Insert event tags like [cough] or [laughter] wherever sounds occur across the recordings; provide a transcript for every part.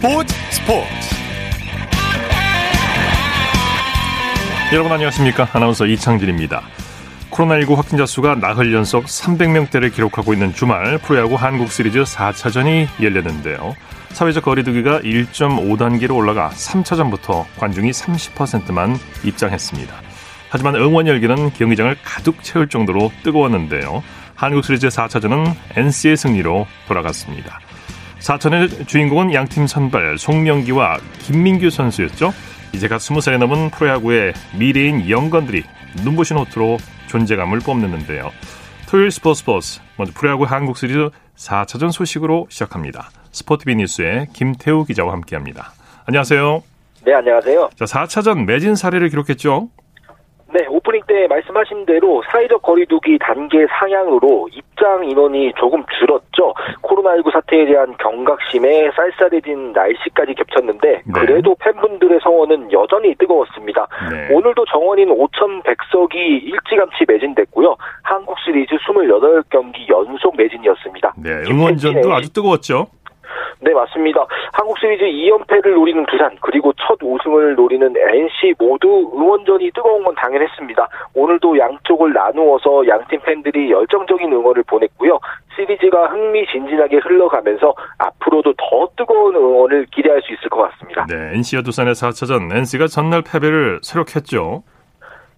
스포츠 스포츠. 여러분 안녕하십니까? 아나운서 이창진입니다. 코로나19 확진자 수가 나흘 연속 300명대를 기록하고 있는 주말 프로야구 한국 시리즈 4차전이 열렸는데요. 사회적 거리두기가 1.5단계로 올라가 3차전부터 관중이 30%만 입장했습니다. 하지만 응원 열기는 경기장을 가득 채울 정도로 뜨거웠는데요. 한국 시리즈 4차전은 NC의 승리로 돌아갔습니다 4차전의 주인공은 양팀 선발 송명기와 김민규 선수였죠. 이제 갓 20살이 넘은 프로야구의 미래인 영건들이 눈부신 호투로 존재감을 뽐냈는데요. 토요일 스포츠 스포츠 먼저 프로야구 한국 시리즈 4차전 소식으로 시작합니다. 스포티비 뉴스의 김태우 기자와 함께합니다. 안녕하세요. 네, 안녕하세요. 자, 4차전 매진 사례를 기록했죠. 네, 오프닝 때 말씀하신 대로 사회적 거리두기 단계 상향으로 입장 인원이 조금 줄었죠. 코로나19 사태에 대한 경각심에 쌀쌀해진 날씨까지 겹쳤는데 네. 그래도 팬분들의 성원은 여전히 뜨거웠습니다. 네. 오늘도 정원인 5,100석이 일찌감치 매진됐고요. 한국 시리즈 28경기 연속 매진이었습니다. 네, 응원전도 아주 뜨거웠죠. 네, 맞습니다. 한국 시리즈 2연패를 노리는 두산, 그리고 첫 우승을 노리는 NC 모두 응원전이 뜨거운 건 당연했습니다. 오늘도 양쪽을 나누어서 양팀 팬들이 열정적인 응원을 보냈고요. 시리즈가 흥미진진하게 흘러가면서 앞으로도 더 뜨거운 응원을 기대할 수 있을 것 같습니다. 네, NC와 두산의 4차전, NC가 전날 패배를 새록했죠.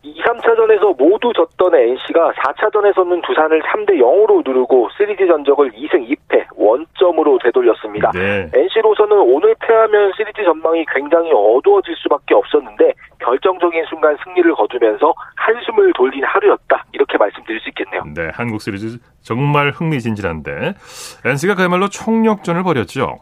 2, 3차전에서 모두 졌던 NC가 4차전에서는 두산을 3대 0으로 누르고 시리즈 전적을 2승 2패 원점으로 되돌렸습니다. 네. NC로서는 오늘 패하면 시리즈 전망이 굉장히 어두워질 수밖에 없었는데 결정적인 순간 승리를 거두면서 한숨을 돌린 하루였다. 이렇게 말씀드릴 수 있겠네요. 네, 한국 시리즈 정말 흥미진진한데 NC가 그야말로 총력전을 벌였죠.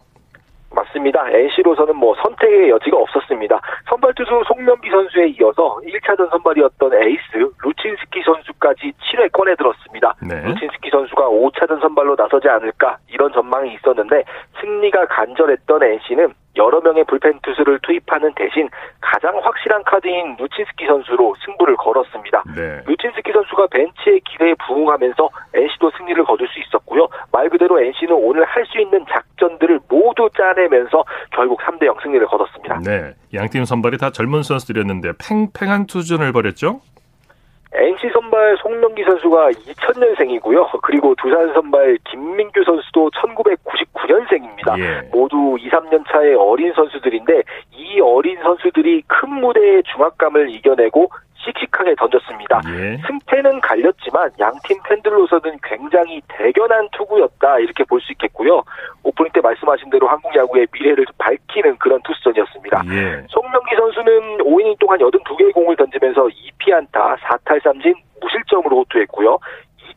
맞습니다. NC로서는 뭐 선택의 여지가 없었습니다. 선발 투수 송명기 선수에 이어서 1차전 선발이었던 에이스 루친스키 선수까지 7회 꺼내 들었습니다. 네. 루친스키 선수가 5차전 선발로 나서지 않을까 이런 전망이 있었는데 승리가 간절했던 NC는 여러 명의 불펜 투수를 투입하는 대신 가장 확실한 카드인 루친스키 선수로 승부를 걸었습니다. 네. 루친스키 선수가 벤치의 기대에 부응하면서 NC도 승리를 거둘 수 있었고요. 말 그대로 NC는 오늘 할 수 있는 작 전들을 모두 짜내면서 결국 3대 0 승리를 거뒀습니다. 네. 양팀 선발이 다 젊은 선수들이었는데 팽팽한 투전을 벌였죠? NC 선발 송명기 선수가 2000년생이고요. 그리고 두산 선발 김민규 선수도 1999년생입니다. 예. 모두 2, 3년 차의 어린 선수들인데 이 어린 선수들이 큰 무대의 중압감을 이겨내고 씩씩하게 던졌습니다. 예. 승패는 갈렸지만 양팀 팬들로서는 굉장히 대견한 투구였다 이렇게 볼 수 있겠고요. 오프닝 때 말씀하신 대로 한국 야구의 미래를 밝히는 그런 투수전이었습니다. 예. 송명기 선수는 5이닝 동안 82개의 공을 던지면서 2피안타 4탈 3진 무실점으로 호투했고요.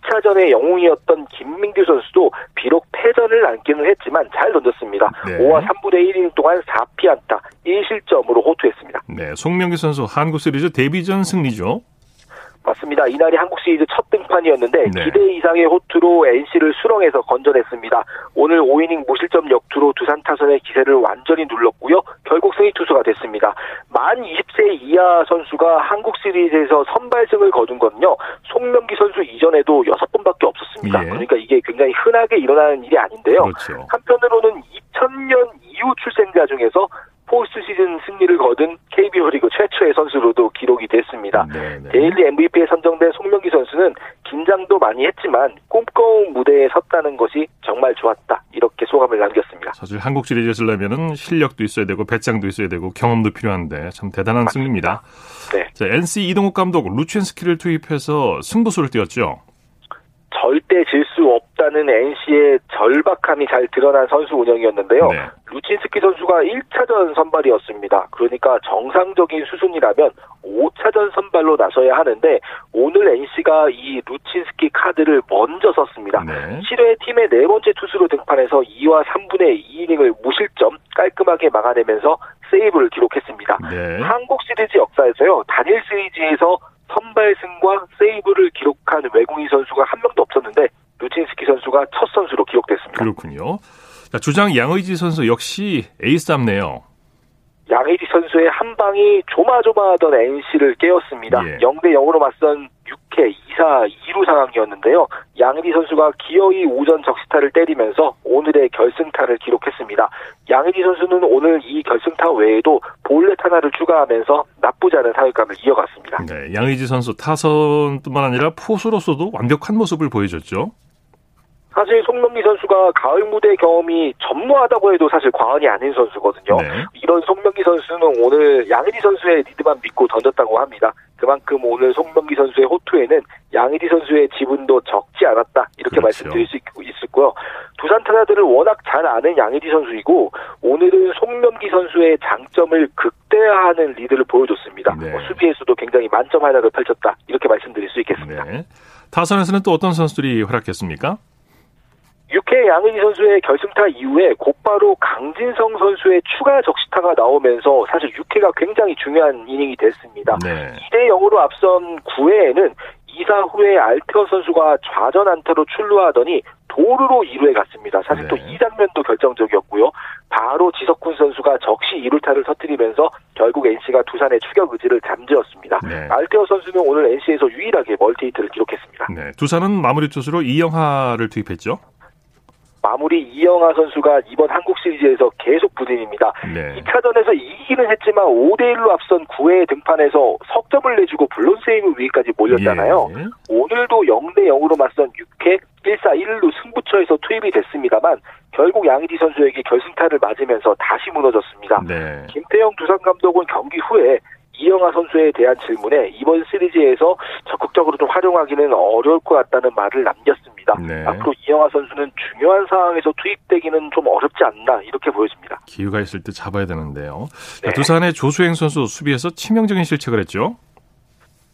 2차전의 영웅이었던 김민규 선수도 비록 패전을 안기는 했지만 잘 던졌습니다. 네. 5와 3분의 1이닝 동안 4피안타 1실점으로 호투했습니다. 네, 송명규 선수 한국 시리즈 데뷔전 승리죠. 맞습니다. 이날이 한국 시리즈 첫 등판이었는데 네. 기대 이상의 호투로 NC를 수렁에서 건져냈습니다. 오늘 5이닝 무실점 역투로 두산 타선의 기세를 완전히 눌렀고요. 결국 승리 투수가 됐습니다. 만 20세 이하 선수가 한국 시리즈에서 선발승을 거둔 건요. 송명기 선수 이전에도 6번밖에 없었습니다. 예. 그러니까 이게 굉장히 흔하게 일어나는 일이 아닌데요. 그렇죠. 한편으로는 2000년 이후 출생자 중에서 포스트 시즌 승리를 거둔 KBO 리그 최초의 선수로도 기록이 됐습니다. 네네. 네. daily MVP에 선정된 송명기 선수는 긴장도 많이 했지만 꿈꿔온 무대에 섰다는 것이 정말 좋았다. 이렇게 소감을 남겼습니다. 사실 한국 시리즈 서려면은 실력도 있어야 되고 배짱도 있어야 되고 경험도 필요한데 참 대단한 맞습니다. 승리입니다. 네. 자, NC 이동욱 감독 루친스키를 투입해서 승부수를 띄웠죠. 절대 질 수 없다는 NC의 절박함이 잘 드러난 선수 운영이었는데요. 네. 루친스키 선수가 1차전 선발이었습니다. 그러니까 정상적인 수순이라면 5차전 선발로 나서야 하는데 오늘 NC가 이 루친스키 카드를 먼저 썼습니다. 네. 7회 팀의 네 번째 투수로 등판해서 2와 3분의 2이닝을 무실점 깔끔하게 막아내면서 세이브를 기록했습니다. 네. 한국 시리즈 역사에서요. 단일 시리즈에서 선발승과 세이브를 기록한 외국인 선수가 한 명 도 없었는데 루친스키 선수가 첫 선수로 기록됐습니다. 그렇군요. 자, 주장 양의지 선수 역시 에이스답네요. 양혜지 선수의 한 방이 조마조마하던 NC를 깨웠습니다. 예. 0대 0으로 맞선 6회 2사 2루 상황이었는데요. 양혜지 선수가 기어이 오전 적시타를 때리면서 오늘의 결승타를 기록했습니다. 양혜지 선수는 오늘 이 결승타 외에도 볼넷 하나를 추가하면서 나쁘지 않은 사회감을 이어갔습니다. 네, 양혜지 선수 타선뿐만 아니라 포수로서도 완벽한 모습을 보여줬죠. 사실 송명기 선수가 가을 무대 경험이 전무하다고 해도 사실 과언이 아닌 선수거든요. 네. 이런 송명기 선수는 오늘 양의지 선수의 리드만 믿고 던졌다고 합니다. 그만큼 오늘 송명기 선수의 호투에는 양의지 선수의 지분도 적지 않았다 이렇게 그렇죠. 말씀드릴 수 있, 있고요. 두산 타자들을 워낙 잘 아는 양의지 선수이고 오늘은 송명기 선수의 장점을 극대화하는 리드를 보여줬습니다. 네. 뭐 수비에서도 굉장히 만점 활약을 펼쳤다 이렇게 말씀드릴 수 있겠습니다. 네. 타선에서는 또 어떤 선수들이 활약했습니까? 6회 양은희 선수의 결승타 이후에 곧바로 강진성 선수의 추가 적시타가 나오면서 사실 6회가 굉장히 중요한 이닝이 됐습니다. 네. 2대 0으로 앞선 9회에는 2사 후에 알테어 선수가 좌전 안타로 출루하더니 도루로 2루에 갔습니다. 사실 네. 또이 장면도 결정적이었고요. 바로 지석훈 선수가 적시 2루타를 터뜨리면서 결국 NC가 두산의 추격 의지를 잠재웠습니다. 네. 알테어 선수는 오늘 NC에서 유일하게 멀티히트를 기록했습니다. 네. 두산은 마무리 투수로 이영하를 투입했죠. 마무리 이영하 선수가 이번 한국 시리즈에서 계속 부진입니다. 네. 2차전에서 이기기는 했지만 5대1로 앞선 9회 등판에서 석점을 내주고 블론 세이브 위기까지 몰렸잖아요. 예. 오늘도 0대 0으로 맞선 6회 1사 1루 승부처에서 투입이 됐습니다만 결국 양희지 선수에게 결승타를 맞으면서 다시 무너졌습니다. 네. 김태형 두산 감독은 경기 후에 이영하 선수에 대한 질문에 이번 시리즈에서 적극적으로 좀 활용하기는 어려울 것 같다는 말을 남겼습니다. 네. 앞으로 이영하 선수는 중요한 상황에서 투입되기는 좀 어렵지 않나 이렇게 보여집니다. 기회가 있을 때 잡아야 되는데요. 네. 두산의 조수행 선수 수비에서 치명적인 실책을 했죠.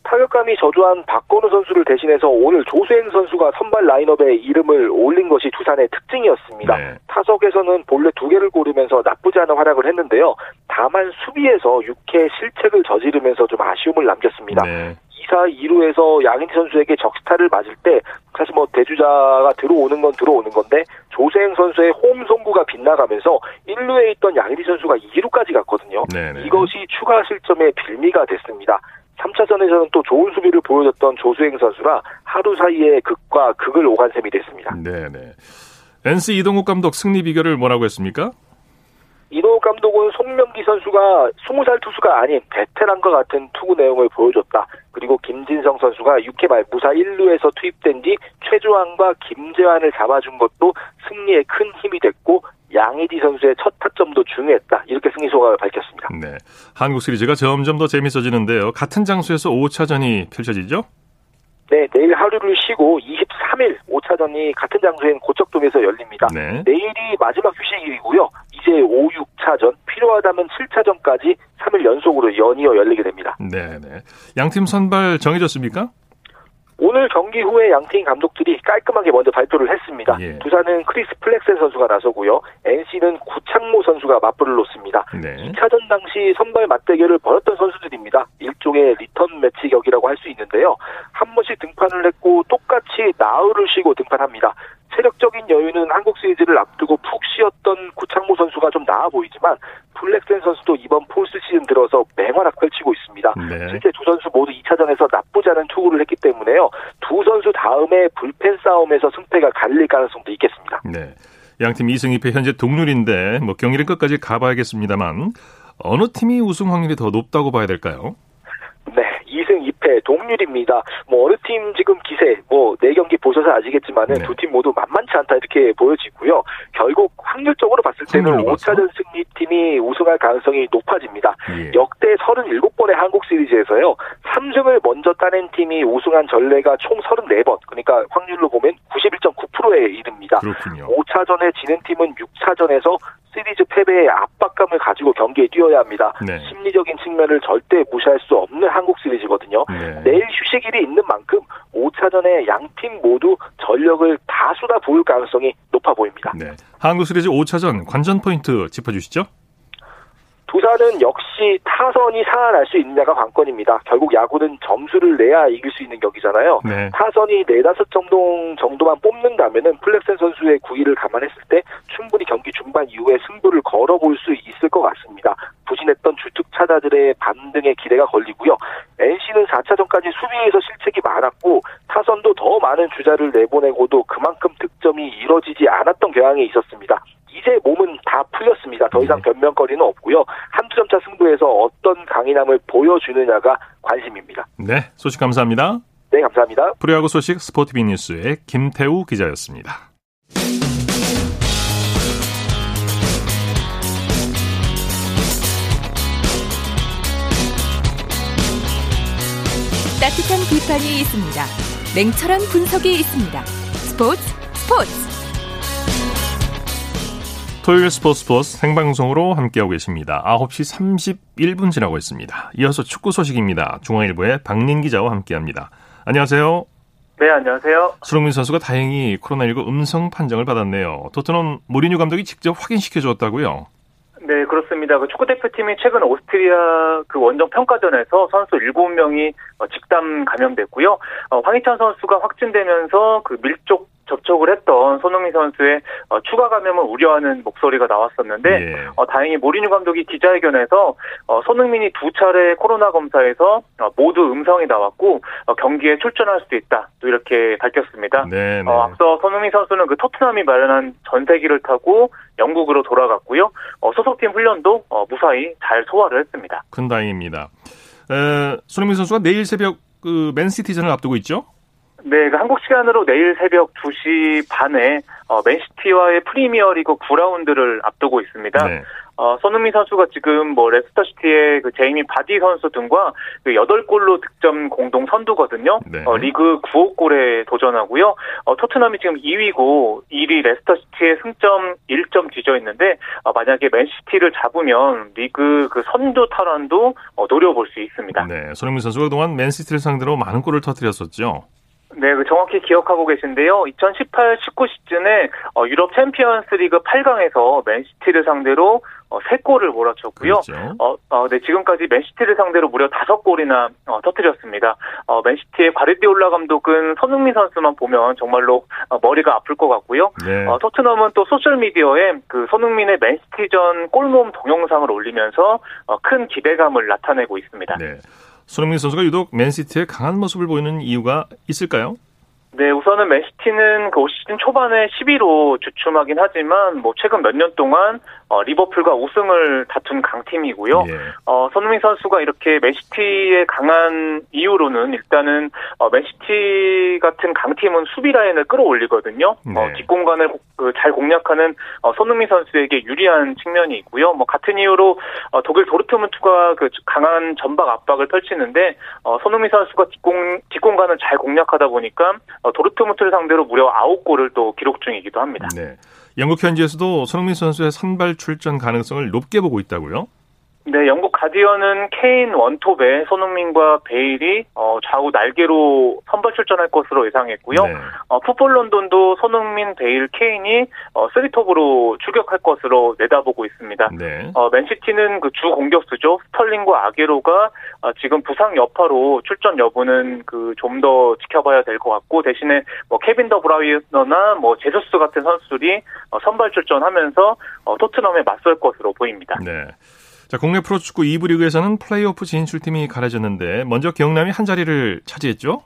타격감이 저조한 박건우 선수를 대신해서 오늘 조수행 선수가 선발 라인업에 이름을 올린 것이 두산의 특징이었습니다. 네. 타석에서는 본래 두 개를 고르면서 나쁘지 않은 활약을 했는데요. 다만 수비에서 6회 실책을 저지르면서 좀 아쉬움을 남겼습니다. 네. 2사 2루에서 양인지 선수에게 적시타를 맞을 때 사실 뭐 대주자가 들어오는 건 들어오는 건데 조세행 선수의 홈 송구가 빗나가면서 1루에 있던 양인지 선수가 2루까지 갔거든요. 네네. 이것이 추가 실점의 빌미가 됐습니다. 3차전에서는 또 좋은 수비를 보여줬던 조수행 선수가 하루 사이에 극과 극을 오간 셈이 됐습니다. 네네. NC 이동욱 감독 승리 비결을 뭐라고 했습니까? 이동욱 감독은 송명기 선수가 20살 투수가 아닌 베테랑과 같은 투구 내용을 보여줬다. 그리고 김진성 선수가 6회 말 무사 1루에서 투입된 뒤 최주환과 김재환을 잡아준 것도 승리에 큰 힘이 됐고 양의지 선수의 첫 타점도 중요했다. 이렇게 승리 소감을 밝혔습니다. 네. 한국 시리즈가 점점 더 재밌어지는데요. 같은 장소에서 5차전이 펼쳐지죠? 네, 내일 하루를 쉬고 23일 5차전이 같은 장소인 고척돔에서 열립니다. 네. 내일이 마지막 휴식일이고요. 이제 5, 6차전 필요하다면 7차전까지 3일 연속으로 연이어 열리게 됩니다. 네, 네. 양팀 선발 정해졌습니까? 오늘 경기 후에 양팀 감독들이 깔끔하게 먼저 발표를 했습니다. 예. 두산은 크리스 플렉센 선수가 나서고요. NC는 구창모 선수가 맞불을 놓습니다. 네. 2차전 당시 선발 맞대결을 벌였던 선수들입니다. 일종의 리턴 매치 격이라고 할 수 있는데요. 한 번씩 등판을 했고 똑같이 나흘을 쉬고 등판합니다. 체력적인 여유는 한국 시리즈를 앞두고 푹 쉬었던 구창모 선수가 좀 나아 보이지만 블랙센 선수도 이번 포스 시즌 들어서 맹활약 펼치고 있습니다. 네. 실제 두 선수 모두 2차전에서 나쁘지 않은 투구를 했기 때문에요. 두 선수 다음에 불펜 싸움에서 승패가 갈릴 가능성도 있겠습니다. 네. 양팀 2승 2패 현재 동률인데 뭐 경기를 끝까지 가봐야겠습니다만 어느 팀이 우승 확률이 더 높다고 봐야 될까요? 네, 2승 2패 동률입니다. 뭐 어느 팀 지금 기세 뭐 네 경기 보셔서 아시겠지만은 네. 두팀 모두 만만치 않다 이렇게 보여지고요. 결국 확률적으로 봤을 때는 5차전 승리팀이 우승할 가능성이 높아집니다. 예. 역대 37번의 한국 시리즈에서요. 3승을 먼저 따낸 팀이 우승한 전례가 총 34번. 그러니까 확률로 보면 91.9%에 이릅니다. 그렇군요. 5차전에 지는 팀은 6차전에서 시리즈 패배의 압박감을 가지고 경기에 뛰어야 합니다. 네. 심리적인 측면을 절대 무시할 수 없는 한국 시리즈거든요. 네. 내일 휴식일이 있는 만큼 5차전에 양 팀 모두 전력을 다 쏟아 부을 가능성이 높아 보입니다. 네. 한국 시리즈 5차전 관전 포인트 짚어주시죠. 두산은 역시 타선이 살아날 수 있느냐가 관건입니다. 결국 야구는 점수를 내야 이길 수 있는 경기잖아요. 네. 타선이 네다섯 점 정도만 뽑는다면은 플렉센 선수의 구위를 감안했을 때 충분히 경기 중반 이후에 승부를 걸어볼 수 있을 것 같습니다. 부진했던 주축 타자들의 반등에 기대가 걸리고요. NC는 4차전까지 수비에서 실책이 많았고 타선도 더 많은 주자를 내보내고도 그만큼 득점이 이뤄지지 않았던 경향이 있었습니다. 이제 몸은 다 풀렸습니다. 더 이상 네. 변명거리는 없고요. 한두 점차 승부에서 어떤 강인함을 보여주느냐가 관심입니다. 네, 소식 감사합니다. 네, 감사합니다. 프로야구 소식 스포티비 뉴스의 김태우 기자였습니다. 따뜻한 비판이 있습니다. 냉철한 분석이 있습니다. 스포츠 스포츠 토요일 스포츠 스포츠 생방송으로 함께하고 계십니다. 9시 31분 지나고 있습니다. 이어서 축구 소식입니다. 중앙일보의 박린 기자와 함께합니다. 안녕하세요. 네, 안녕하세요. 수롱민 선수가 다행히 코로나19 음성 판정을 받았네요. 토트넘 모리뉴 감독이 직접 확인시켜 줬다고요? 네, 그렇습니다. 그 축구 대표팀이 최근 오스트리아 그 원정 평가전에서 선수 7명이 직담 감염됐고요. 어, 황희찬 선수가 확진되면서 그 밀접 접촉을 했던 손흥민 선수의 어, 추가 감염을 우려하는 목소리가 나왔었는데 예. 어, 다행히 모리뉴 감독이 기자회견에서 어, 손흥민이 두 차례 코로나 검사에서 어, 모두 음성이 나왔고 어, 경기에 출전할 수도 있다 또 이렇게 밝혔습니다. 네, 네. 어, 앞서 손흥민 선수는 그 토트넘이 마련한 전세기를 타고 영국으로 돌아갔고요. 소속팀 훈련도 무사히 잘 소화를 했습니다. 큰 다행입니다. 에, 손흥민 선수가 내일 새벽 그 맨시티전을 앞두고 있죠? 네, 그 한국 시간으로 내일 새벽 2시 반에 어, 맨시티와의 프리미어리그 9라운드를 앞두고 있습니다. 네. 어, 손흥민 선수가 지금 뭐 레스터시티의 그 제이미 바디 선수 등과 그 8골로 득점 공동 선두거든요. 네. 어, 리그 9호 골에 도전하고요. 어, 토트넘이 지금 2위고 1위 레스터시티의 승점 1점 뒤져 있는데 어, 만약에 맨시티를 잡으면 리그 그 선두 탈환도 어, 노려볼 수 있습니다. 네, 손흥민 선수가 그동안 맨시티를 상대로 많은 골을 터뜨렸었죠. 네, 그 정확히 기억하고 계신데요. 2018-19 시즌에 어, 유럽 챔피언스 리그 8강에서 맨시티를 상대로 어, 3골을 몰아쳤고요. 그렇죠. 어, 어, 네, 지금까지 맨시티를 상대로 무려 5골이나 어, 터뜨렸습니다. 어, 맨시티의 과르디올라 감독은 손흥민 선수만 보면 정말로 어, 머리가 아플 것 같고요. 네. 어, 토트넘은 또 소셜 미디어에 그 손흥민의 맨시티전 골 모음 동영상을 올리면서 어, 큰 기대감을 나타내고 있습니다. 네. 손흥민 선수가 유독 맨시티의 강한 모습을 보이는 이유가 있을까요? 네, 우선은 맨시티는 그올 시즌 초반에 11호 주춤하긴 하지만 뭐 최근 몇 년 동안 어, 리버풀과 우승을 다툰 강팀이고요. 예. 어, 손흥민 선수가 이렇게 맨시티에 강한 이유로는 일단은 어, 맨시티 같은 강팀은 수비 라인을 끌어올리거든요. 네. 어, 뒷공간을 그, 잘 공략하는 어, 손흥민 선수에게 유리한 측면이 있고요. 뭐 같은 이유로 어, 독일 도르트문트가 그 강한 전방 압박을 펼치는데 어, 손흥민 선수가 뒷공 뒷공간을 잘 공략하다 보니까 어, 도르트문트를 상대로 무려 9골을 또 기록 중이기도 합니다. 네. 영국 현지에서도 손흥민 선수의 선발 출전 가능성을 높게 보고 있다고요? 네, 영국 가디언은 케인 원톱에 손흥민과 베일이 어, 좌우 날개로 선발 출전할 것으로 예상했고요. 네. 어, 풋볼 런던도 손흥민, 베일, 케인이 어, 쓰리톱으로 출격할 것으로 내다보고 있습니다. 네. 어, 맨시티는 그 주 공격수죠. 스털링과 아게로가 어, 지금 부상 여파로 출전 여부는 그 좀 더 지켜봐야 될 것 같고 대신에 뭐 케빈 더 브라이너나 뭐 제수스 같은 선수들이 어, 선발 출전하면서 어, 토트넘에 맞설 것으로 보입니다. 네. 자, 국내 프로축구 2부 리그에서는 플레이오프 진출팀이 가려졌는데 먼저 경남이 한 자리를 차지했죠?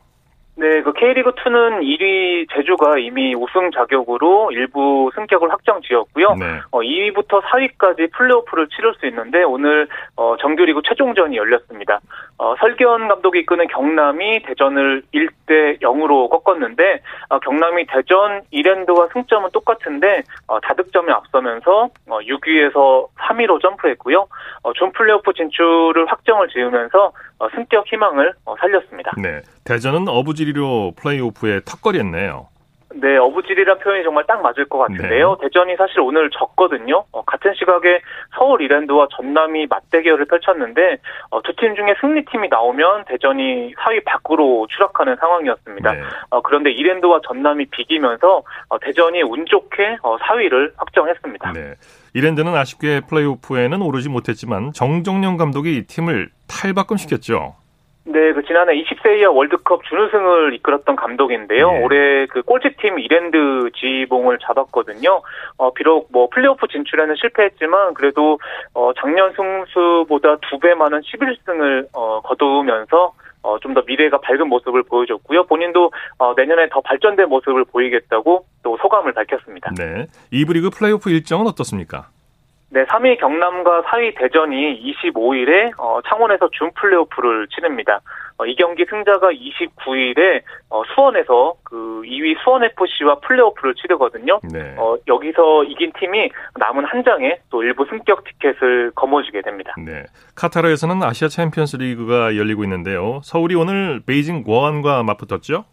네, 그 K리그 2는 1위 제주가 이미 우승 자격으로 일부 승격을 확정 지었고요. 네. 어, 2위부터 4위까지 플레이오프를 치를 수 있는데 오늘 어, 정규리그 최종전이 열렸습니다. 어, 설기현 감독이 이끄는 경남이 대전을 1대 0으로 꺾었는데 어, 경남이 대전 1엔드와 승점은 똑같은데 어, 다득점이 앞서면서 어, 6위에서 3위로 점프했고요. 어, 준 플레이오프 진출을 확정을 지으면서 어, 승격 희망을 어, 살렸습니다. 네, 대전은 어부지리로 플레이오프에 턱걸이했네요. 네, 어부질이란 표현이 정말 딱 맞을 것 같은데요. 네. 대전이 사실 오늘 졌거든요. 어, 같은 시각에 서울 이랜드와 전남이 맞대결을 펼쳤는데 어, 두팀 중에 승리팀이 나오면 대전이 4위 밖으로 추락하는 상황이었습니다. 네. 어, 그런데 이랜드와 전남이 비기면서 어, 대전이 운 좋게 4위를 어, 확정했습니다. 네. 이랜드는 아쉽게 플레이오프에는 오르지 못했지만 정정영 감독이 이 팀을 탈바꿈시켰죠. 네, 그 지난해 20세 이하 월드컵 준우승을 이끌었던 감독인데요. 네. 올해 그 꼴찌팀 이랜드 지휘봉을 잡았거든요. 어, 비록 뭐 플레이오프 진출에는 실패했지만 그래도 어, 작년 승수보다 두 배 많은 11승을 어, 거두면서 어, 좀 더 미래가 밝은 모습을 보여줬고요. 본인도 어, 내년에 더 발전된 모습을 보이겠다고 또 소감을 밝혔습니다. 네. 2부 리그 플레이오프 일정은 어떻습니까? 네, 3위 경남과 4위 대전이 25일에 어, 창원에서 준 플레이오프를 치릅니다. 어, 이 경기 승자가 29일에 어, 수원에서 그 2위 수원 FC와 플레이오프를 치르거든요. 네. 어, 여기서 이긴 팀이 남은 한 장에 또 1부 승격 티켓을 거머쥐게 됩니다. 네. 카타르에서는 아시아 챔피언스 리그가 열리고 있는데요. 서울이 오늘 베이징 궈안과 맞붙었죠?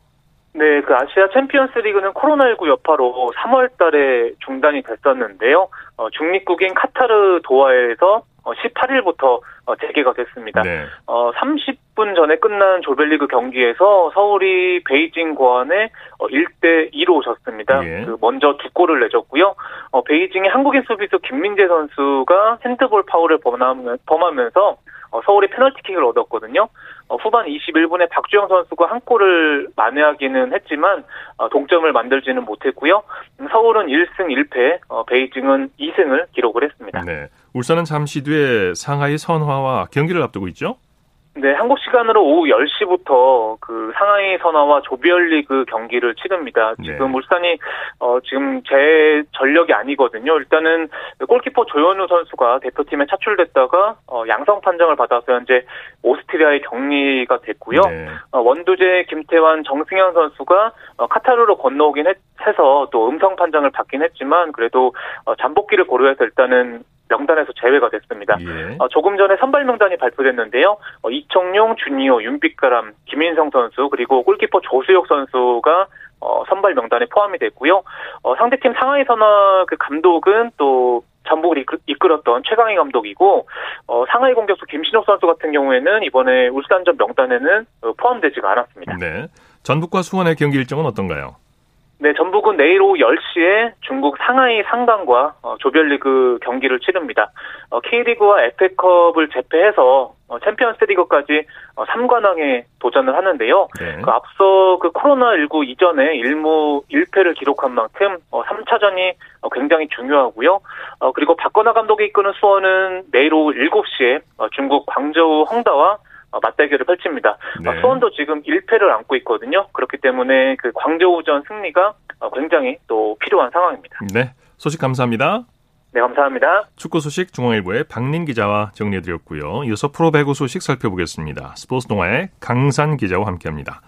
네, 그 아시아 챔피언스 리그는 코로나19 여파로 3월 달에 중단이 됐었는데요. 어, 중립국인 카타르 도하에서 18일부터 어, 재개가 됐습니다. 네. 어, 30분 전에 끝난 조별리그 경기에서 서울이 베이징 고안에 1대 어, 2로 졌습니다. 예. 그 먼저 두 골을 내줬고요. 어, 베이징의 한국인 수비수 김민재 선수가 핸드볼 파울을 범하면서 어, 서울이 페널티킥을 얻었거든요. 어, 후반 21분에 박주영 선수가 한 골을 만회하기는 했지만 어, 동점을 만들지는 못했고요. 음, 서울은 1승 1패, 어, 베이징은 2승을 기록을 했습니다. 네. 울산은 잠시 뒤에 상하이 선화와 경기를 앞두고 있죠? 네, 한국 시간으로 오후 10시부터 그 상하이 선화와 조별리그 경기를 치릅니다. 네. 지금 네. 울산이 어 지금 제 전력이 아니거든요. 일단은 골키퍼 조현우 선수가 대표팀에 차출됐다가 어 양성 판정을 받아서 현재 오스트리아에 격리가 됐고요. 네. 어 원두재 김태환 정승현 선수가 어 카타르로 건너오긴 했, 해서 또 음성 판정을 받긴 했지만 그래도 어 잠복기를 고려해서 일단은 명단에서 제외가 됐습니다. 예. 어, 조금 전에 선발 명단이 발표됐는데요. 어, 이청용, 준이호, 윤빛가람, 김인성 선수 그리고 골키퍼 조수혁 선수가 어, 선발 명단에 포함이 됐고요. 어, 상대팀 상하이 선화 그 감독은 또 전북을 이끌었던 최강희 감독이고 어, 상하이 공격수 김신욱 선수 같은 경우에는 이번에 울산전 명단에는 어, 포함되지가 않았습니다. 네. 전북과 수원의 경기 일정은 어떤가요? 네, 전북은 내일 오후 10시에 중국 상하이 상강과 어, 조별리그 경기를 치릅니다. 어, K리그와 FA컵을 제패해서 어, 챔피언스 리그까지 어, 3관왕에 도전을 하는데요. 네. 그 앞서 그 코로나19 이전에 1무 1패를 기록한 만큼 어, 3차전이 어, 굉장히 중요하고요. 어, 그리고 박건하 감독이 이끄는 수원은 내일 오후 7시에 어, 중국 광저우 헝다와 어, 맞대결을 펼칩니다. 어, 네. 수원도 지금 1패를 안고 있거든요. 그렇기 때문에 그 광저우전 승리가 어, 굉장히 또 필요한 상황입니다. 네. 소식 감사합니다. 네, 감사합니다. 축구 소식 중앙일보의 박린 기자와 정리해드렸고요. 이어서 프로 배구 소식 살펴보겠습니다. 스포츠 동아의 강산 기자와 함께합니다.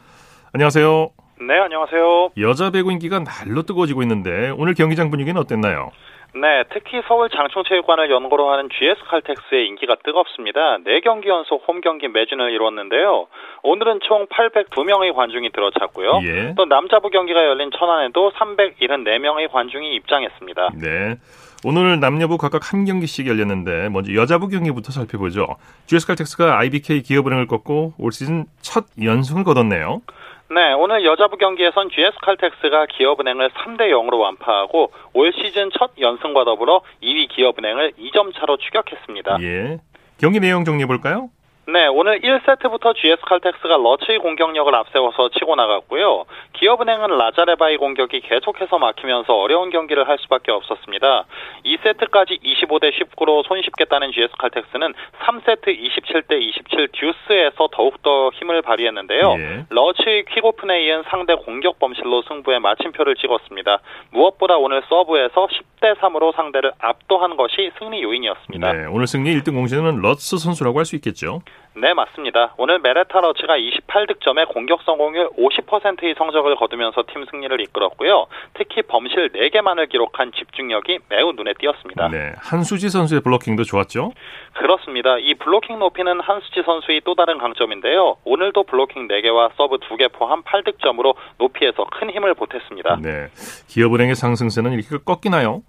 안녕하세요. 네, 안녕하세요. 여자 배구 인기가 날로 뜨거워지고 있는데 오늘 경기장 분위기는 어땠나요? 네, 특히 서울 장충체육관을 연고로 하는 GS 칼텍스의 인기가 뜨겁습니다. 4경기 연속 홈 경기 매진을 이뤘는데요. 오늘은 총 802명의 관중이 들어찼고요. 예. 또 남자부 경기가 열린 천안에도 374명의 관중이 입장했습니다. 네. 오늘 남녀부 각각 한 경기씩 열렸는데 먼저 여자부 경기부터 살펴보죠. GS 칼텍스가 IBK 기업은행을 꺾고 올 시즌 첫 연승을 거뒀네요. 네, 오늘 여자부 경기에선 GS 칼텍스가 기업은행을 3대 0으로 완파하고 올 시즌 첫 연승과 더불어 2위 기업은행을 2점 차로 추격했습니다. 예. 경기 내용 정리해 볼까요? 네, 오늘 1세트부터 GS 칼텍스가 러츠의 공격력을 앞세워서 치고 나갔고요. 기업은행은 라자레바의 공격이 계속해서 막히면서 어려운 경기를 할 수밖에 없었습니다. 2세트까지 25대 19로 손쉽게 따낸 GS 칼텍스는 3세트 27대 27 듀스에서 더욱더 힘을 발휘했는데요. 예. 러츠의 퀵오픈에 이은 상대 공격 범실로 승부에 마침표를 찍었습니다. 무엇보다 오늘 서브에서 10대 3으로 상대를 압도한 것이 승리 요인이었습니다. 네, 오늘 승리 1등 공신은 러츠 선수라고 할 수 있겠죠. 네, 맞습니다. 오늘 메레타 러츠가 28득점에 공격 성공률 50%의 성적을 거두면서 팀 승리를 이끌었고요. 특히 범실 4개만을 기록한 집중력이 매우 눈에 띄었습니다. 네, 한수지 선수의 블로킹도 좋았죠? 그렇습니다. 이 블로킹 높이는 한수지 선수의 또 다른 강점인데요. 오늘도 블로킹 4개와 서브 2개 포함 8득점으로 높이에서 큰 힘을 보탰습니다. 네. 기업은행의 상승세는 이렇게 꺾이나요?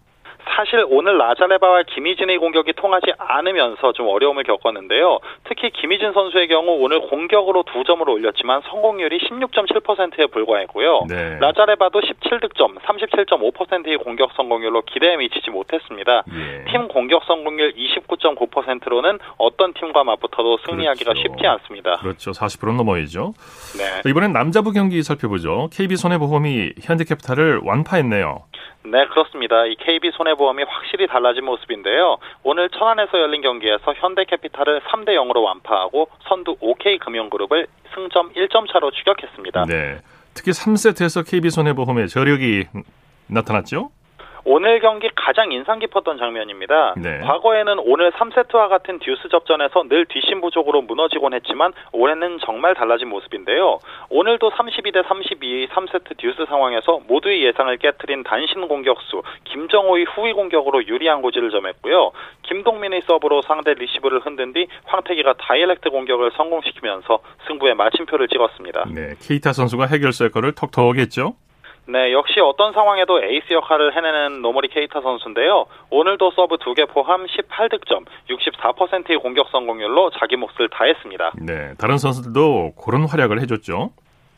사실 오늘 라자레바와 김희진의 공격이 통하지 않으면서 좀 어려움을 겪었는데요. 특히 김희진 선수의 경우 오늘 공격으로 두 점을 올렸지만 성공률이 16.7%에 불과했고요. 네. 라자레바도 17득점, 37.5%의 공격 성공률로 기대에 미치지 못했습니다. 예. 팀 공격 성공률 29.9%로는 어떤 팀과 맞붙어도 승리하기가 그렇죠. 쉽지 않습니다. 그렇죠. 40%는 넘어야죠. 네. 이번엔 남자부 경기 살펴보죠. KB손해보험이 현대캐피탈을 완파했네요. 네, 그렇습니다. 이 KB 손해보험이 확실히 달라진 모습인데요. 오늘 천안에서 열린 경기에서 현대캐피탈을 3대 0으로 완파하고 선두 OK금융그룹을 승점 1점 차로 추격했습니다. 네. 특히 3세트에서 KB손해보험의 저력이 나타났죠? 오늘 경기 가장 인상 깊었던 장면입니다. 네. 과거에는 오늘 3세트와 같은 듀스 접전에서 늘 뒷심 부족으로 무너지곤 했지만 올해는 정말 달라진 모습인데요. 오늘도 32대 32의 3세트 듀스 상황에서 모두의 예상을 깨뜨린 단신 공격수 김정호의 후위 공격으로 유리한 고지를 점했고요. 김동민의 서브로 상대 리시브를 흔든 뒤 황택의가 다이렉트 공격을 성공시키면서 승부에 마침표를 찍었습니다. 네, 케이타 선수가 해결사 역할을 톡톡히 했죠. 네, 역시 어떤 상황에도 에이스 역할을 해내는 노우모리 케이타 선수인데요. 오늘도 서브 2개 포함 18득점, 64%의 공격 성공률로 자기 몫을 다했습니다. 네, 다른 선수들도 그런 활약을 해줬죠.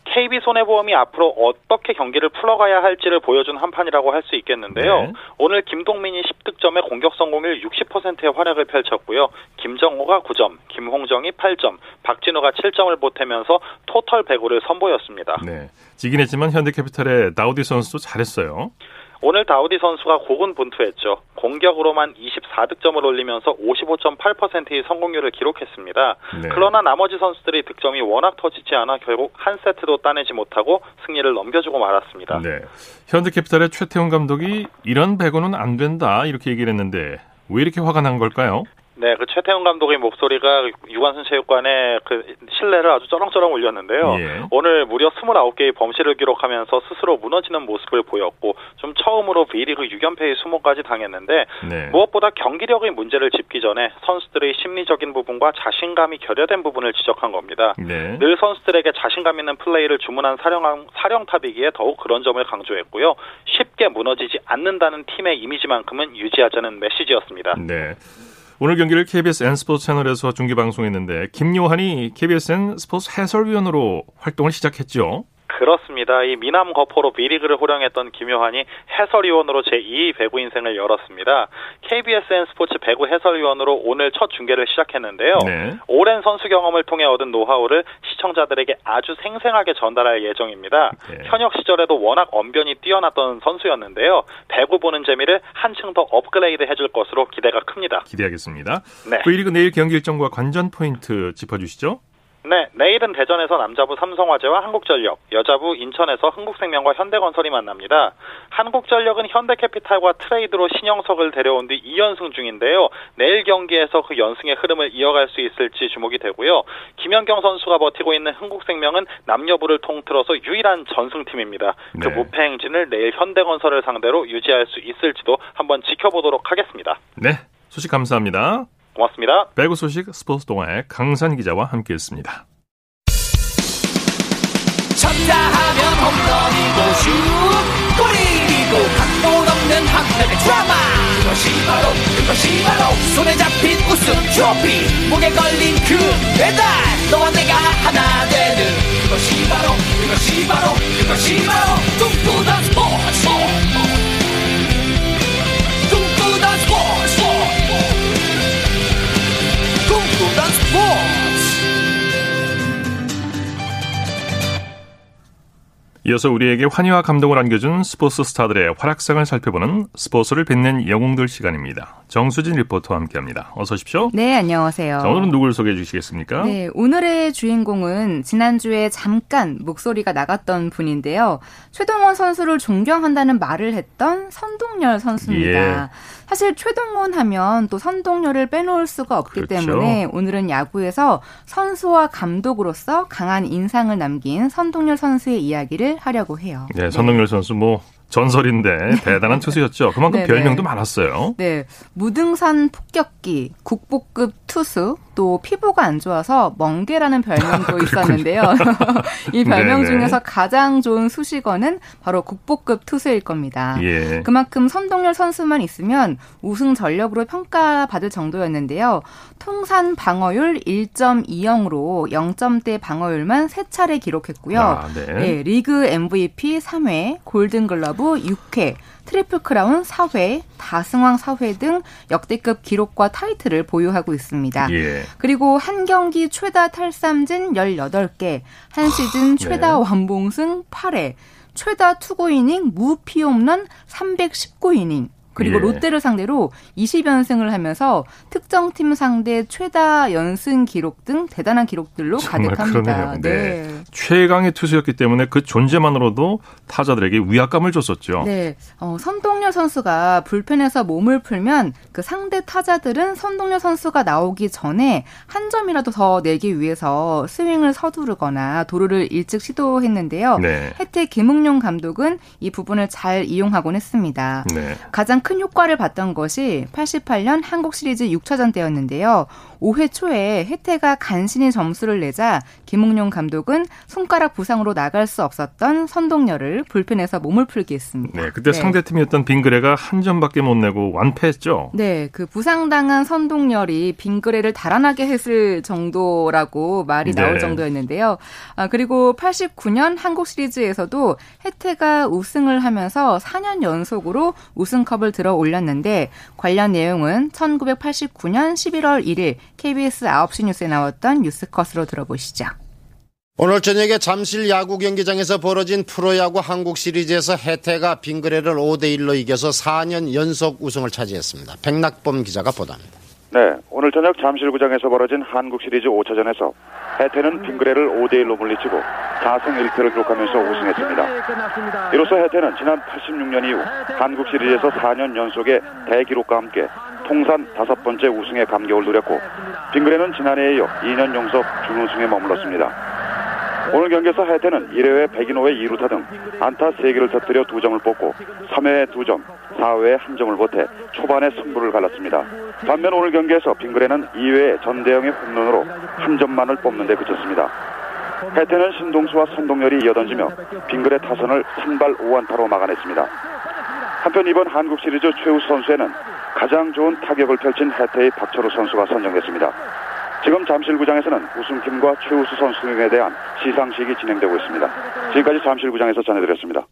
KB 손해보험이 앞으로 어떻게 경기를 풀어가야 할지를 보여준 한 판이라고 할 수 있겠는데요. 네. 오늘 김동민이 10득점에 공격 성공률 60%의 활약을 펼쳤고요. 김정호가 9점, 김홍정이 8점, 박진호가 7점을 보태면서 토털 105를 선보였습니다. 네. 지긴 했지만 현대캐피탈의 다우디 선수도 잘했어요. 오늘 다우디 선수가 고군분투했죠. 공격으로만 24득점을 올리면서 55.8%의 성공률을 기록했습니다. 네. 그러나 나머지 선수들의 득점이 워낙 터지지 않아 결국 한 세트도 따내지 못하고 승리를 넘겨주고 말았습니다. 네. 현대캐피탈의 최태훈 감독이 이런 배구는 안 된다 이렇게 얘기를 했는데 왜 이렇게 화가 난 걸까요? 네, 그 최태훈 감독의 목소리가 유관순 체육관의 그 신뢰를 아주 쩌렁쩌렁 울렸는데요. 예. 오늘 무려 29개의 범실을 기록하면서 스스로 무너지는 모습을 보였고 좀 처음으로 V리그 6연패의 수모까지 당했는데 네. 무엇보다 경기력의 문제를 짚기 전에 선수들의 심리적인 부분과 자신감이 결여된 부분을 지적한 겁니다. 네. 늘 선수들에게 자신감 있는 플레이를 주문한 사령, 사령탑이기에 더욱 그런 점을 강조했고요. 쉽게 무너지지 않는다는 팀의 이미지만큼은 유지하자는 메시지였습니다. 네. 오늘 경기를 KBS N스포츠 채널에서 중계 방송했는데 김요한이 KBSN 스포츠 해설위원으로 활동을 시작했죠. 그렇습니다. 이 미남 거포로 비리그를 호령했던 김효환이 해설위원으로 제2 배구 인생을 열었습니다. KBSN 스포츠 배구 해설위원으로 오늘 첫 중계를 시작했는데요. 네. 오랜 선수 경험을 통해 얻은 노하우를 시청자들에게 아주 생생하게 전달할 예정입니다. 네. 현역 시절에도 워낙 언변이 뛰어났던 선수였는데요. 배구 보는 재미를 한층 더 업그레이드 해줄 것으로 기대가 큽니다. 기대하겠습니다. 네. V리그 내일 경기 일정과 관전 포인트 짚어주시죠. 네, 내일은 대전에서 남자부 삼성화재와 한국전력, 여자부 인천에서 흥국생명과 현대건설이 만납니다. 한국전력은 현대캐피탈과 트레이드로 신영석을 데려온 뒤 2연승 중인데요. 내일 경기에서 그 연승의 흐름을 이어갈 수 있을지 주목이 되고요. 김연경 선수가 버티고 있는 흥국생명은 남녀부를 통틀어서 유일한 전승팀입니다. 그 네. 그 무패 행진을 내일 현대건설을 상대로 유지할 수 있을지도 한번 지켜보도록 하겠습니다. 네, 소식 감사합니다. 고맙습니다. 배구 소식 스포츠 동아의 강산 기자와 함께했습니다. 쳤다 하면 홈런이고 슛 골이고 각본 없는 한편의 드라마 그것이 바로 그것이 바로 손에 잡힌 우승 트로피 목에 걸린 그 배달 너와 내가 하나 되는 그것이 바로 그것이 바로 그것이 바로 꿈꾸던 스포츠 이어서 우리에게 환희와 감동을 안겨준 스포츠 스타들의 활약상을 살펴보는 스포츠를 빛낸 영웅들 시간입니다. 정수진 리포터와 함께합니다. 어서 오십시오. 네, 안녕하세요. 자, 오늘은 누굴 소개해 주시겠습니까? 네, 오늘의 주인공은 지난주에 잠깐 목소리가 나갔던 분인데요. 최동원 선수를 존경한다는 말을 했던 선동열 선수입니다. 예. 사실 최동원 하면 또 선동열을 빼놓을 수가 없기 그렇죠. 때문에 오늘은 야구에서 선수와 감독으로서 강한 인상을 남긴 선동열 선수의 이야기를 하려고 해요. 네, 선동열 선수 뭐 전설인데 [laughs] 대단한 투수였죠. 그만큼 네네. 별명도 많았어요. 네. 무등산 폭격기, 국보급 투수, 또 피부가 안 좋아서 멍게라는 별명도 있었는데요. [laughs] 이 별명 네네. 중에서 가장 좋은 수식어는 바로 국보급 투수일 겁니다. 예. 그만큼 선동열 선수만 있으면 우승 전력으로 평가받을 정도였는데요. 통산 방어율 1.20으로 0점대 방어율만 3차례 기록했고요. 아, 네. 네, 리그 MVP 3회, 골든글러브 6회, 트리플 크라운 4회, 다승왕 4회 등 역대급 기록과 타이틀을 보유하고 있습니다. 예. 그리고 한 경기 최다 탈삼진 18개, 한 시즌 아, 최다 네. 완봉승 8회, 최다 투구 이닝 무피 홈런 319이닝, 그리고 예. 롯데를 상대로 20연승을 하면서 특정 팀 상대 최다 연승 기록 등 대단한 기록들로 가득합니다. 네. 네. 최강의 투수였기 때문에 그 존재만으로도 타자들에게 위압감을 줬었죠. 네. 어, 선동열 선수가 불펜에서 몸을 풀면 그 상대 타자들은 선동열 선수가 나오기 전에 한 점이라도 더 내기 위해서 스윙을 서두르거나 도루를 일찍 시도했는데요. 네. 혜태 김웅용 감독은 이 부분을 잘 이용하곤 했습니다. 네. 가장 큰 효과를 봤던 것이 88년 한국 시리즈 6차전 때였는데요. 5회 초에 혜태가 간신히 점수를 내자 김웅룡 감독은 손가락 부상으로 나갈 수 없었던 선동열을 불펜에서 몸을 풀게 했습니다. 네, 그때 네. 상대팀이었던 빙그레가 한 점밖에 못 내고 완패했죠. 네, 그 부상당한 선동열이 빙그레를 달아나게 했을 정도라고 말이 네. 나올 정도였는데요. 아, 그리고 89년 한국 시리즈에서도 혜태가 우승을 하면서 4년 연속으로 우승컵을 들어 올렸는데 관련 내용은 1989년 11월 1일 KBS 9시 뉴스에 나왔던 뉴스컷으로 들어보시죠. 오늘 저녁에 잠실 야구 경기장에서 벌어진 프로야구 한국 시리즈에서 해태가 빙그레를 5대1로 이겨서 4년 연속 우승을 차지했습니다. 백낙범 기자가 보도합니다. 네, 오늘 저녁 잠실구장에서 벌어진 한국 시리즈 5차전에서 해태는 빙그레를 5대1로 물리치고 4승 1패를 기록하면서 우승했습니다. 이로써 해태는 지난 86년 이후 한국 시리즈에서 4년 연속의 대기록과 함께 통산 다섯 번째 우승의 감격을 누렸고 빙그레는 지난해에 이어 2년 연속 준우승에 머물렀습니다. 오늘 경기에서 하태는 1회에 백인호의 2루타 등 안타 3개를 터뜨려 2점을 뽑고 3회에 2점, 4회에 1점을 보태 초반에 승부를 갈랐습니다. 반면 오늘 경기에서 빙그레는 2회에 전대영의 홈런으로 1점만을 뽑는 데 그쳤습니다. 해태는 신동수와 선동열이 이어던지며 빙그레 타선을 선발 5안타로 막아냈습니다. 한편 이번 한국 시리즈 최우수 선수에는 가장 좋은 타격을 펼친 해태의 박철우 선수가 선정됐습니다. 지금 잠실구장에서는 우승팀과 최우수 선수 등에 대한 시상식이 진행되고 있습니다. 지금까지 잠실구장에서 전해드렸습니다.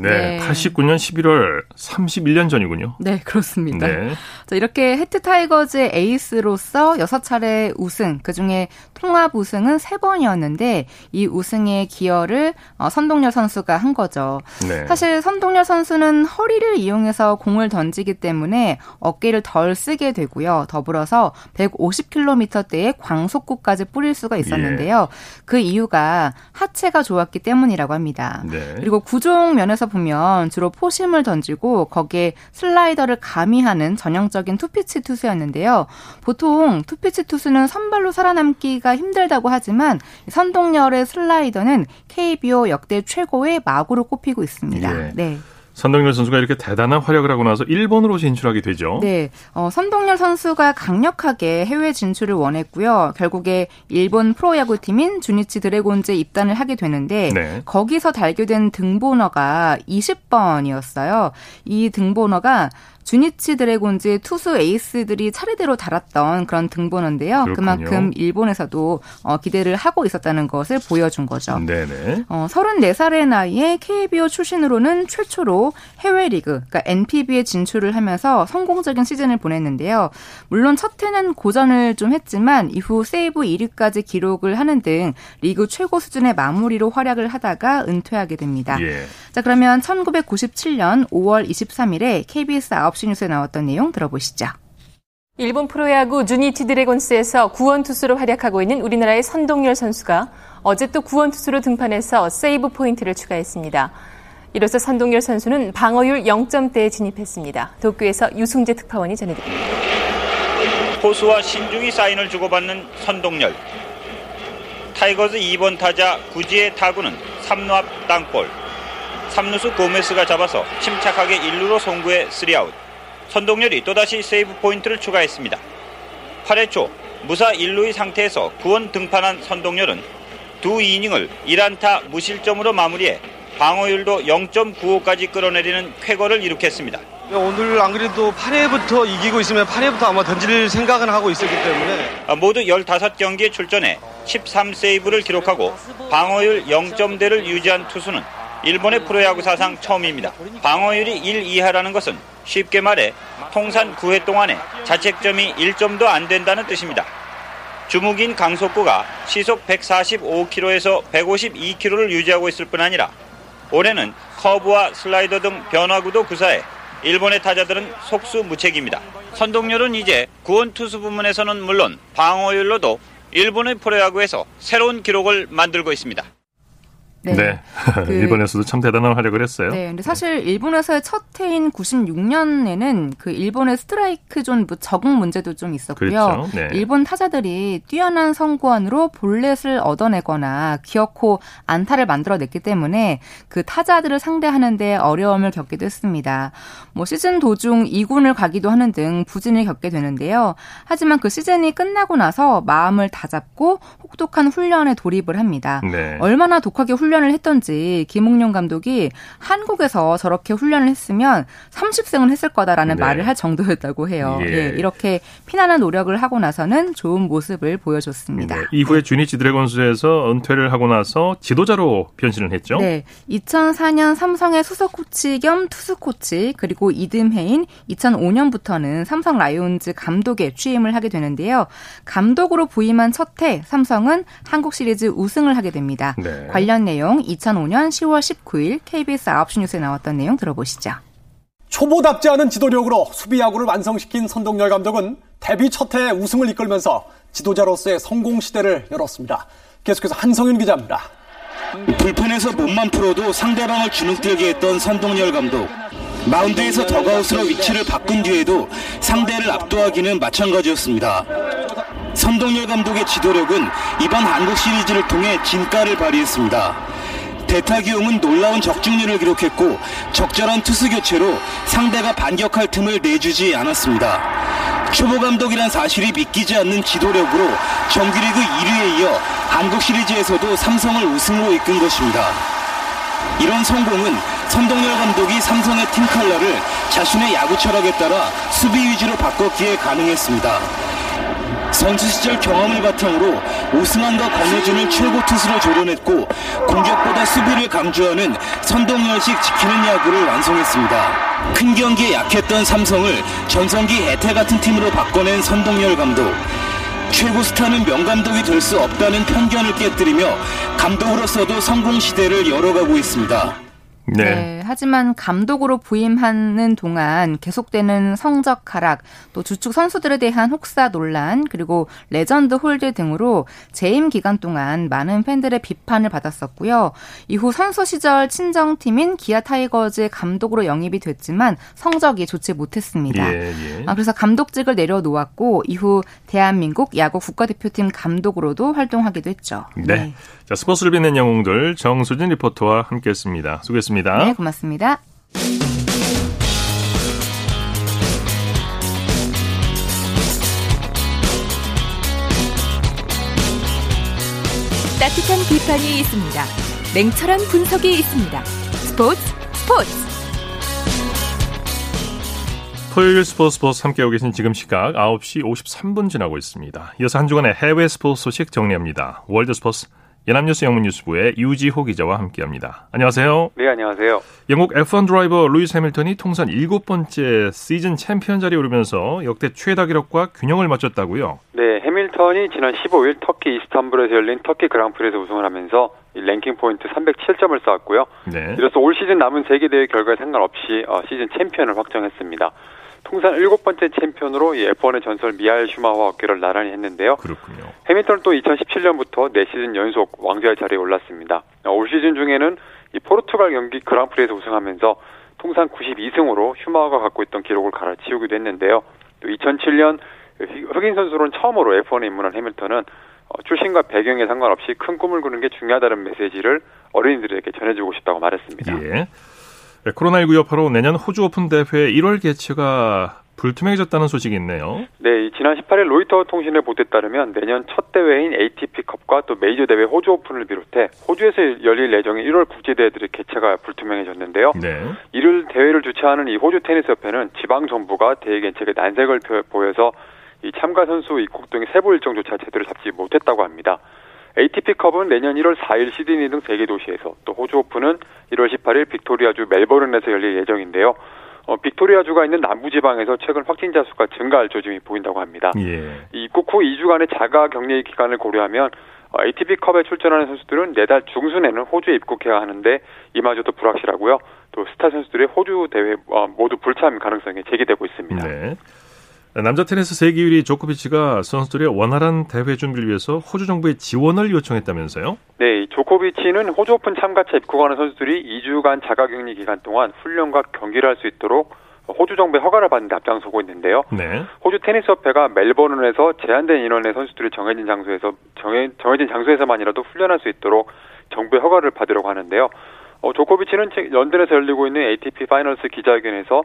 네, 네. 89년 11월 31년 전이군요. 네, 그렇습니다. 네. 자, 이렇게 해트 타이거즈의 에이스로서 6차례 우승, 그중에 통합 우승은 3번이었는데 이 우승의 기여를 어, 선동열 선수가 한 거죠. 네. 사실 선동열 선수는 허리를 이용해서 공을 던지기 때문에 어깨를 덜 쓰게 되고요. 더불어서 150km대의 광속구까지 뿌릴 수가 있었는데요. 예. 그 이유가 하체가 좋았기 때문이라고 합니다. 네. 그리고 구종 면에서 면에서 보면 주로 포심을 던지고 거기에 슬라이더를 가미하는 전형적인 투피치 투수였는데요. 보통 투피치 투수는 선발로 살아남기가 힘들다고 하지만 선동열의 슬라이더는 KBO 역대 최고의 마구로 꼽히고 있습니다. 예. 네. 선동열 선수가 이렇게 대단한 활약을 하고 나서 일본으로 진출하게 되죠. 네. 어, 선동열 선수가 강력하게 해외 진출을 원했고요. 결국에 일본 프로야구팀인 주니치 드래곤즈에 입단을 하게 되는데 네. 거기서 달게 된 등번호가 20번이었어요. 이 등번호가 주니치 드래곤즈의 투수 에이스들이 차례대로 달았던 그런 등번호인데요. 그렇군요. 그만큼 일본에서도 어, 기대를 하고 있었다는 것을 보여준 거죠. 네네. 어, 34살의 나이에 KBO 출신으로는 최초로 해외 리그, 그러니까 NPB에 진출을 하면서 성공적인 시즌을 보냈는데요. 물론 첫 해는 고전을 좀 했지만 이후 세이브 1위까지 기록을 하는 등 리그 최고 수준의 마무리로 활약을 하다가 은퇴하게 됩니다. 예. 자, 그러면 1997년 5월 23일에 KBS 9시 뉴스에 나왔던 내용 들어보시죠. 일본 프로야구 주니치 드래곤스에서 구원 투수로 활약하고 있는 우리나라의 선동열 선수가 어제 또 구원 투수로 등판해서 세이브 포인트를 추가했습니다. 이로써 선동열 선수는 방어율 0점대에 진입했습니다. 도쿄에서 유승재 특파원이 전해드립니다. 포수와 신중히 사인을 주고받는 선동열. 타이거즈 2번 타자 구지의 타구는 3루 앞 땅볼. 삼루수 고메스가 잡아서 침착하게 1루로 송구해 3아웃. 선동열이 또다시 세이브 포인트를 추가했습니다. 8회 초 무사 1루의 상태에서 구원 등판한 선동열은 두 이닝을 1안타 무실점으로 마무리해 방어율도 0.95까지 끌어내리는 쾌거를 이룩했습니다. 오늘 안 그래도 8회부터 이기고 있으면 8회부터 아마 던질 생각은 하고 있었기 때문에 아, 모두 15경기에 출전해 13세이브를 기록하고 방어율 0점대를 유지한 투수는 일본의 프로야구 사상 처음입니다. 방어율이 1 이하라는 것은 쉽게 말해 통산 9회 동안에 자책점이 1점도 안 된다는 뜻입니다. 주무기인 강속구가 시속 145km에서 152km를 유지하고 있을 뿐 아니라 올해는 커브와 슬라이더 등 변화구도 구사해 일본의 타자들은 속수무책입니다. 선동열은 이제 구원 투수 부문에서는 물론 방어율로도 일본의 프로야구에서 새로운 기록을 만들고 있습니다. 네. 네. [laughs] 그, 일본에서도 참 대단한 활약을 했어요. 네. 근데 사실 일본에서의 첫 해인 96년에는 그 일본의 스트라이크 존 적응 문제도 좀 있었고요. 그렇죠. 네. 일본 타자들이 뛰어난 선구안으로 볼넷을 얻어내거나 기어코 안타를 만들어냈기 때문에 그 타자들을 상대하는데 어려움을 겪기도 했습니다. 뭐 시즌 도중 2군을 가기도 하는 등 부진을 겪게 되는데요. 하지만 그 시즌이 끝나고 나서 마음을 다잡고 혹독한 훈련에 돌입을 합니다. 네. 얼마나 독하게 훈련 훈련을 했던지 김웅룡 감독이 한국에서 저렇게 훈련을 했으면 30승은 했을 거다라는 네. 말을 할 정도였다고 해요. 예. 예. 이렇게 피나는 노력을 하고 나서는 좋은 모습을 보여줬습니다. 네. 이후에 주니치 드래곤스에서 은퇴를 하고 나서 지도자로 변신을 했죠. 네. 2004년 삼성의 수석 코치 겸 투수 코치 그리고 이듬해인 2005년부터는 삼성 라이온즈 감독에 취임을 하게 되는데요. 감독으로 부임한 첫 해 삼성은 한국 시리즈 우승을 하게 됩니다. 네. 관련 내용 내용 2005년 10월 19일 KBS 9시 뉴스에 나왔던 내용 들어보시죠. 초보답지 않은 지도력으로 수비 야구를 완성시킨 선동열 감독은 데뷔 첫해 우승을 이끌면서 지도자로서의 성공 시대를 열었습니다. 계속해서 한성윤 기자입니다. 불펜에서 몸만 풀어도 상대방을 주눅들게 했던 선동열 감독. 마운드에서 더가웃으로 위치를 바꾼 뒤에도 상대를 압도하기는 마찬가지였습니다. 선동열 감독의 지도력은 이번 한국 시리즈를 통해 진가를 발휘했습니다. 대타기용은 놀라운 적중률을 기록했고 적절한 투수 교체로 상대가 반격할 틈을 내주지 않았습니다. 초보 감독이란 사실이 믿기지 않는 지도력으로 정규리그 1위에 이어 한국 시리즈에서도 삼성을 우승으로 이끈 것입니다. 이런 성공은 선동열 감독이 삼성의 팀 컬러를 자신의 야구 철학에 따라 수비 위주로 바꿨기에 가능했습니다. 선수 시절 경험을 바탕으로 오승환과 권혜준을 최고 투수로 조련했고 공격보다 수비를 강조하는 선동열식 지키는 야구를 완성했습니다. 큰 경기에 약했던 삼성을 전성기 해태 같은 팀으로 바꿔낸 선동열 감독. 최고 스타는 명감독이 될 수 없다는 편견을 깨뜨리며 감독으로서도 성공 시대를 열어가고 있습니다. 네. 네. 하지만 감독으로 부임하는 동안 계속되는 성적 하락, 또 주축 선수들에 대한 혹사 논란, 그리고 레전드 홀대 등으로 재임 기간 동안 많은 팬들의 비판을 받았었고요. 이후 선수 시절 친정팀인 기아 타이거즈의 감독으로 영입이 됐지만 성적이 좋지 못했습니다. 예, 예. 아, 그래서 감독직을 내려놓았고 이후 대한민국 야구 국가대표팀 감독으로도 활동하기도 했죠. 네. 네. 자, 스포츠를 빛낸 영웅들 정수진 리포터와 함께했습니다. 수고했습니다. 네, 고맙습니다. 따뜻한 비판이 있습니다. 냉철한 분석이 있습니다. 스포츠 스포츠. 토요일 스포츠 스포츠 함께하고 계신 지금 시각 9시 53분 지나고 있습니다. 이어서 한 주간의 해외 스포츠 소식 정리합니다. 월드 스포츠 연합뉴스 영문뉴스부의 유지호 기자와 함께합니다. 안녕하세요. 네, 안녕하세요. 영국 F1 드라이버 루이스 해밀턴이 통산 일곱 번째 시즌 챔피언 자리에 오르면서 역대 최다 기록과 균형을 맞췄다고요? 네, 해밀턴이 지난 15일 터키 이스탄불에서 열린 터키 그랑프리에서 우승을 하면서 랭킹 포인트 307점을 쌓았고요. 네. 이로써 올 시즌 남은 세계 대회 결과에 상관없이 어, 시즌 챔피언을 확정했습니다. 통산 일곱 번째 챔피언으로 F1의 전설 미하엘 슈마허와 어깨를 나란히 했는데요. 그렇군요. 해밀턴은 또 2017년부터 4시즌 연속 왕좌의 자리에 올랐습니다. 올 시즌 중에는 이 포르투갈 경기 그랑프리에서 우승하면서 통산 92승으로 슈마허가 갖고 있던 기록을 갈아치우기도 했는데요. 또 2007년 흑인 선수로는 처음으로 F1에 입문한 해밀턴은 어, 출신과 배경에 상관없이 큰 꿈을 꾸는 게 중요하다는 메시지를 어린이들에게 전해주고 싶다고 말했습니다. 예. 코로나19 여파로 내년 호주 오픈 대회 1월 개최가 불투명해졌다는 소식이 있네요. 네, 지난 18일 로이터 통신의 보도에 따르면 내년 첫 대회인 ATP컵과 또 메이저 대회 호주 오픈을 비롯해 호주에서 열릴 예정인 1월 국제 대회들의 개최가 불투명해졌는데요. 네. 이를 대회를 주최하는 이 호주 테니스 협회는 지방 정부가 대회 개최에 난색을 보여서 이 참가 선수 입국 등의 세부 일정조차 제대로 잡지 못했다고 합니다. ATP컵은 내년 1월 4일 시드니 등 세계 도시에서 또 호주 오픈은 1월 18일 빅토리아주 멜버른에서 열릴 예정인데요. 어, 빅토리아주가 있는 남부지방에서 최근 확진자 수가 증가할 조짐이 보인다고 합니다. 예. 입국 후 2주간의 자가 격리 기간을 고려하면 어, ATP컵에 출전하는 선수들은 내달 중순에는 호주에 입국해야 하는데 이마저도 불확실하고요. 또 스타 선수들의 호주 대회 어, 모두 불참 가능성이 제기되고 있습니다. 네. 남자 테니스 세계 1위 조코비치가 선수들의 원활한 대회 준비를 위해서 호주 정부의 지원을 요청했다면서요? 네, 조코비치는 호주 오픈 참가차 입국하는 선수들이 2주간 자가격리 기간 동안 훈련과 경기를 할 수 있도록 호주 정부의 허가를 받는 데 앞장서고 있는데요. 네. 호주 테니스 협회가 멜버른에서 제한된 인원의 선수들이 정해진 장소에서 정해, 정해진 장소에서만이라도 훈련할 수 있도록 정부의 허가를 받으려고 하는데요. 어, 조코비치는 런던에서 열리고 있는 ATP 파이널스 기자회견에서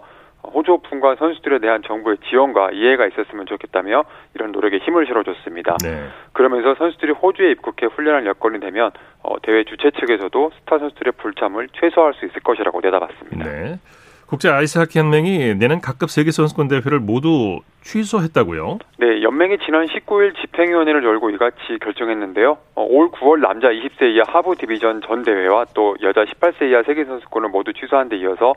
호주 오픈과 선수들에 대한 정부의 지원과 이해가 있었으면 좋겠다며 이런 노력에 힘을 실어줬습니다. 네. 그러면서 선수들이 호주에 입국해 훈련할 여건이 되면 어, 대회 주최 측에서도 스타 선수들의 불참을 최소화할 수 있을 것이라고 내다봤습니다. 네. 국제 아이스하키 연맹이 내년 각급 세계 선수권 대회를 모두 취소했다고요? 네, 연맹이 지난 19일 집행위원회를 열고 이같이 결정했는데요. 어, 올 9월 남자 20세 이하 하부 디비전 전 대회와 또 여자 18세 이하 세계 선수권을 모두 취소한 데 이어서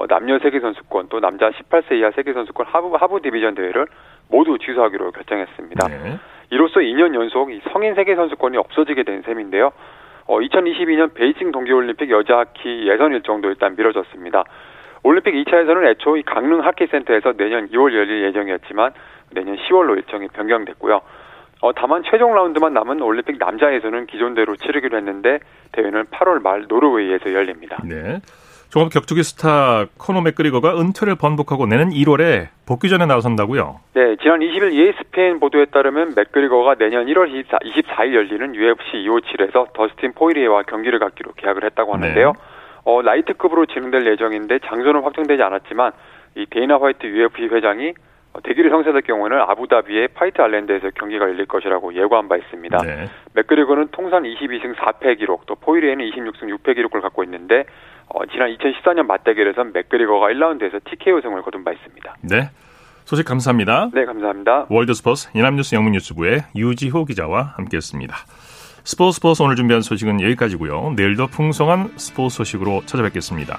어, 남녀 세계 선수권 또 남자 18세 이하 세계 선수권 하부 하부 디비전 대회를 모두 취소하기로 결정했습니다. 네. 이로써 2년 연속 성인 세계 선수권이 없어지게 된 셈인데요. 어, 2022년 베이징 동계올림픽 여자 하키 예선 일정도 일단 미뤄졌습니다. 올림픽 2차 예선은 애초 이 강릉 하키센터에서 내년 2월 열릴 예정이었지만 내년 10월로 일정이 변경됐고요. 어, 다만 최종 라운드만 남은 올림픽 남자 예선은 기존대로 치르기로 했는데 대회는 8월 말 노르웨이에서 열립니다. 네. 종합 격투기 스타 코너 맥그리거가 은퇴를 번복하고 내년 1월에 복귀전에 나선다고요? 네, 지난 20일 ESPN 보도에 따르면 맥그리거가 내년 1월 24, 24일 열리는 UFC 257에서 더스틴 포이리에와 경기를 갖기로 계약을 했다고 하는데요. 네. 어, 라이트급으로 진행될 예정인데 장소는 확정되지 않았지만 이 데이나 화이트 UFC 회장이 어, 대결이 성사될 경우에는 아부다비의 Fight Island에서 경기가 열릴 것이라고 예고한 바 있습니다. 네. 맥그리거는 통산 22승 4패 기록, 또 포이리에는 26승 6패 기록을 갖고 있는데 어, 지난 2014년 맞대결에선 맥그리거가 1라운드에서 TKO 승을 거둔 바 있습니다. 네. 소식 감사합니다. 네, 감사합니다. 월드 스포츠 연합뉴스 영문뉴스부의 유지호 기자와 함께했습니다. 스포츠 스포츠 오늘 준비한 소식은 여기까지고요. 내일도 풍성한 스포츠 소식으로 찾아뵙겠습니다.